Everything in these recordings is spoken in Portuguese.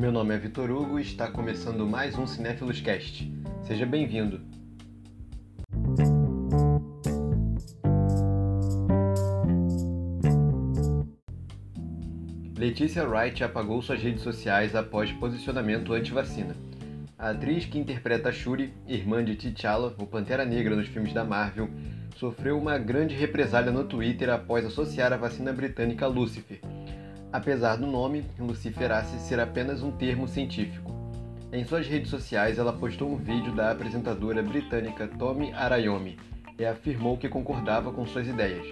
Meu nome é Vitor Hugo e está começando mais um Cinéfilos Cast. Seja bem-vindo. Letícia Wright apagou suas redes sociais após posicionamento anti-vacina. A atriz que interpreta Shuri, irmã de T'Challa, o Pantera Negra nos filmes da Marvel, sofreu uma grande represália no Twitter após associar a vacina britânica a Lucifer, Apesar do nome, luciferace ser apenas um termo científico. Em suas redes sociais, ela postou um vídeo da apresentadora britânica Tommy Arayomi e afirmou que concordava com suas ideias.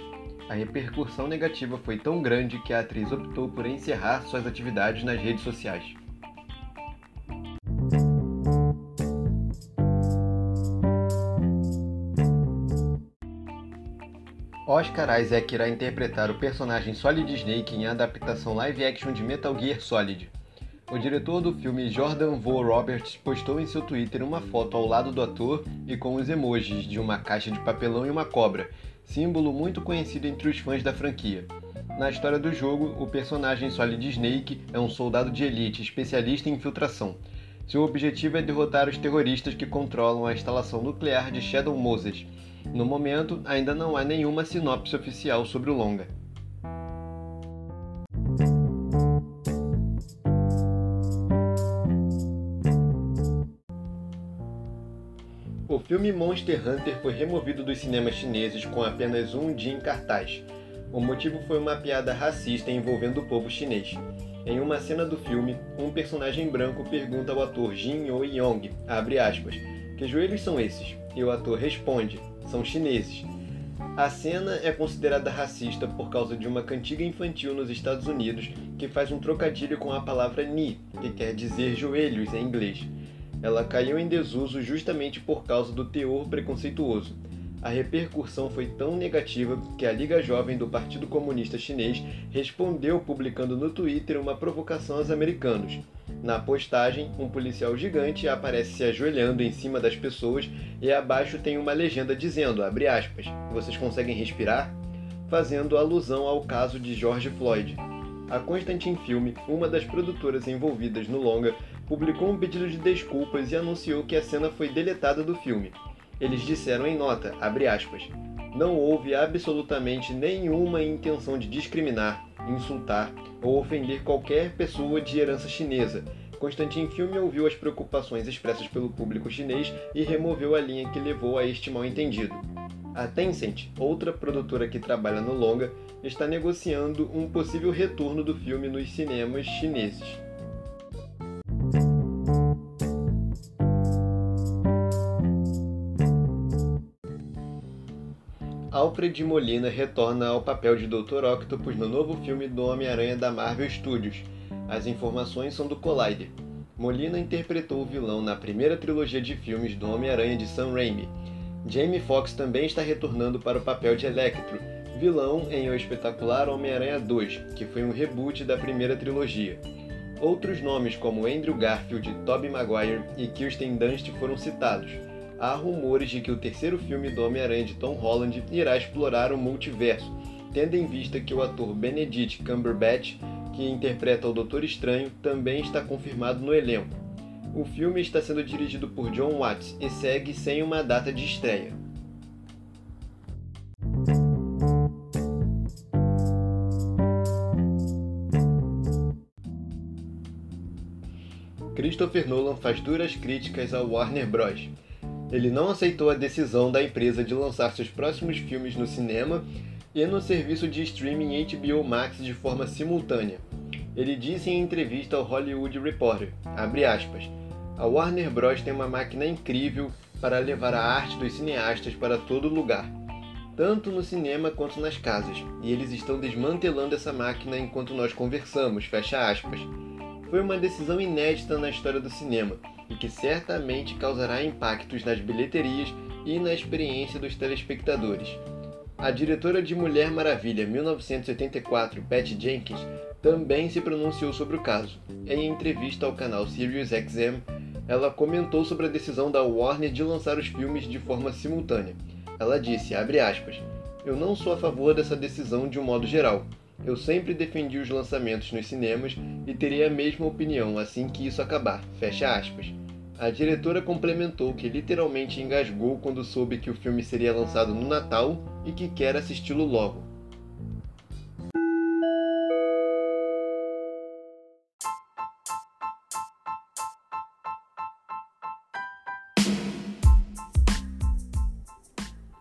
A repercussão negativa foi tão grande que a atriz optou por encerrar suas atividades nas redes sociais. Oscar Isaac irá interpretar o personagem Solid Snake em adaptação live action de Metal Gear Solid. O diretor do filme Jordan Vo Roberts postou em seu Twitter uma foto ao lado do ator e com os emojis de uma caixa de papelão e uma cobra, símbolo muito conhecido entre os fãs da franquia. Na história do jogo, o personagem Solid Snake é um soldado de elite especialista em infiltração. Seu objetivo é derrotar os terroristas que controlam a instalação nuclear de Shadow Moses no momento, ainda não há nenhuma sinopse oficial sobre o longa. O filme Monster Hunter foi removido dos cinemas chineses com apenas um dia em cartaz. O motivo foi uma piada racista envolvendo o povo chinês. Em uma cena do filme, um personagem branco pergunta ao ator Jin Yo-yong, abre aspas, que joelhos são esses? E o ator responde, são chineses. A cena é considerada racista por causa de uma cantiga infantil nos Estados Unidos que faz um trocadilho com a palavra ni, que quer dizer joelhos em inglês. Ela caiu em desuso justamente por causa do teor preconceituoso. A repercussão foi tão negativa que a Liga Jovem do Partido Comunista Chinês respondeu publicando no Twitter uma provocação aos americanos. Na postagem, um policial gigante aparece se ajoelhando em cima das pessoas e abaixo tem uma legenda dizendo, aspas, vocês conseguem respirar? Fazendo alusão ao caso de George Floyd. A Constantin Film, uma das produtoras envolvidas no longa, publicou um pedido de desculpas e anunciou que a cena foi deletada do filme. Eles disseram em nota, aspas, não houve absolutamente nenhuma intenção de discriminar, insultar ou ofender qualquer pessoa de herança chinesa. Constantin Filme ouviu as preocupações expressas pelo público chinês e removeu a linha que levou a este mal-entendido. A Tencent, outra produtora que trabalha no longa, está negociando um possível retorno do filme nos cinemas chineses. Alfred Molina retorna ao papel de Dr. Octopus no novo filme do Homem-Aranha da Marvel Studios. As informações são do Collider. Molina interpretou o vilão na primeira trilogia de filmes do Homem-Aranha de Sam Raimi. Jamie Foxx também está retornando para o papel de Electro, vilão em O Espetacular Homem-Aranha 2, que foi um reboot da primeira trilogia. Outros nomes como Andrew Garfield, Tobey Maguire e Kirsten Dunst foram citados há rumores de que o terceiro filme do Homem-Aranha de Tom Holland irá explorar o multiverso, tendo em vista que o ator Benedict Cumberbatch, que interpreta o Doutor Estranho, também está confirmado no elenco. O filme está sendo dirigido por John Watts e segue sem uma data de estreia. Christopher Nolan faz duras críticas ao Warner Bros ele não aceitou a decisão da empresa de lançar seus próximos filmes no cinema e no serviço de streaming HBO Max de forma simultânea. Ele disse em entrevista ao Hollywood Reporter, aspas, a Warner Bros. tem uma máquina incrível para levar a arte dos cineastas para todo lugar, tanto no cinema quanto nas casas, e eles estão desmantelando essa máquina enquanto nós conversamos, fecha aspas. Foi uma decisão inédita na história do cinema, e que certamente causará impactos nas bilheterias e na experiência dos telespectadores. A diretora de Mulher Maravilha 1984, Patty Jenkins, também se pronunciou sobre o caso. Em entrevista ao canal SiriusXM, ela comentou sobre a decisão da Warner de lançar os filmes de forma simultânea. Ela disse, aspas, Eu não sou a favor dessa decisão de um modo geral. Eu sempre defendi os lançamentos nos cinemas e teria a mesma opinião assim que isso acabar. Fecha aspas. A diretora complementou que literalmente engasgou quando soube que o filme seria lançado no Natal e que quer assisti-lo logo.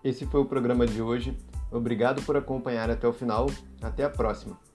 Esse foi o programa de hoje. Obrigado por acompanhar até o final. Até a próxima.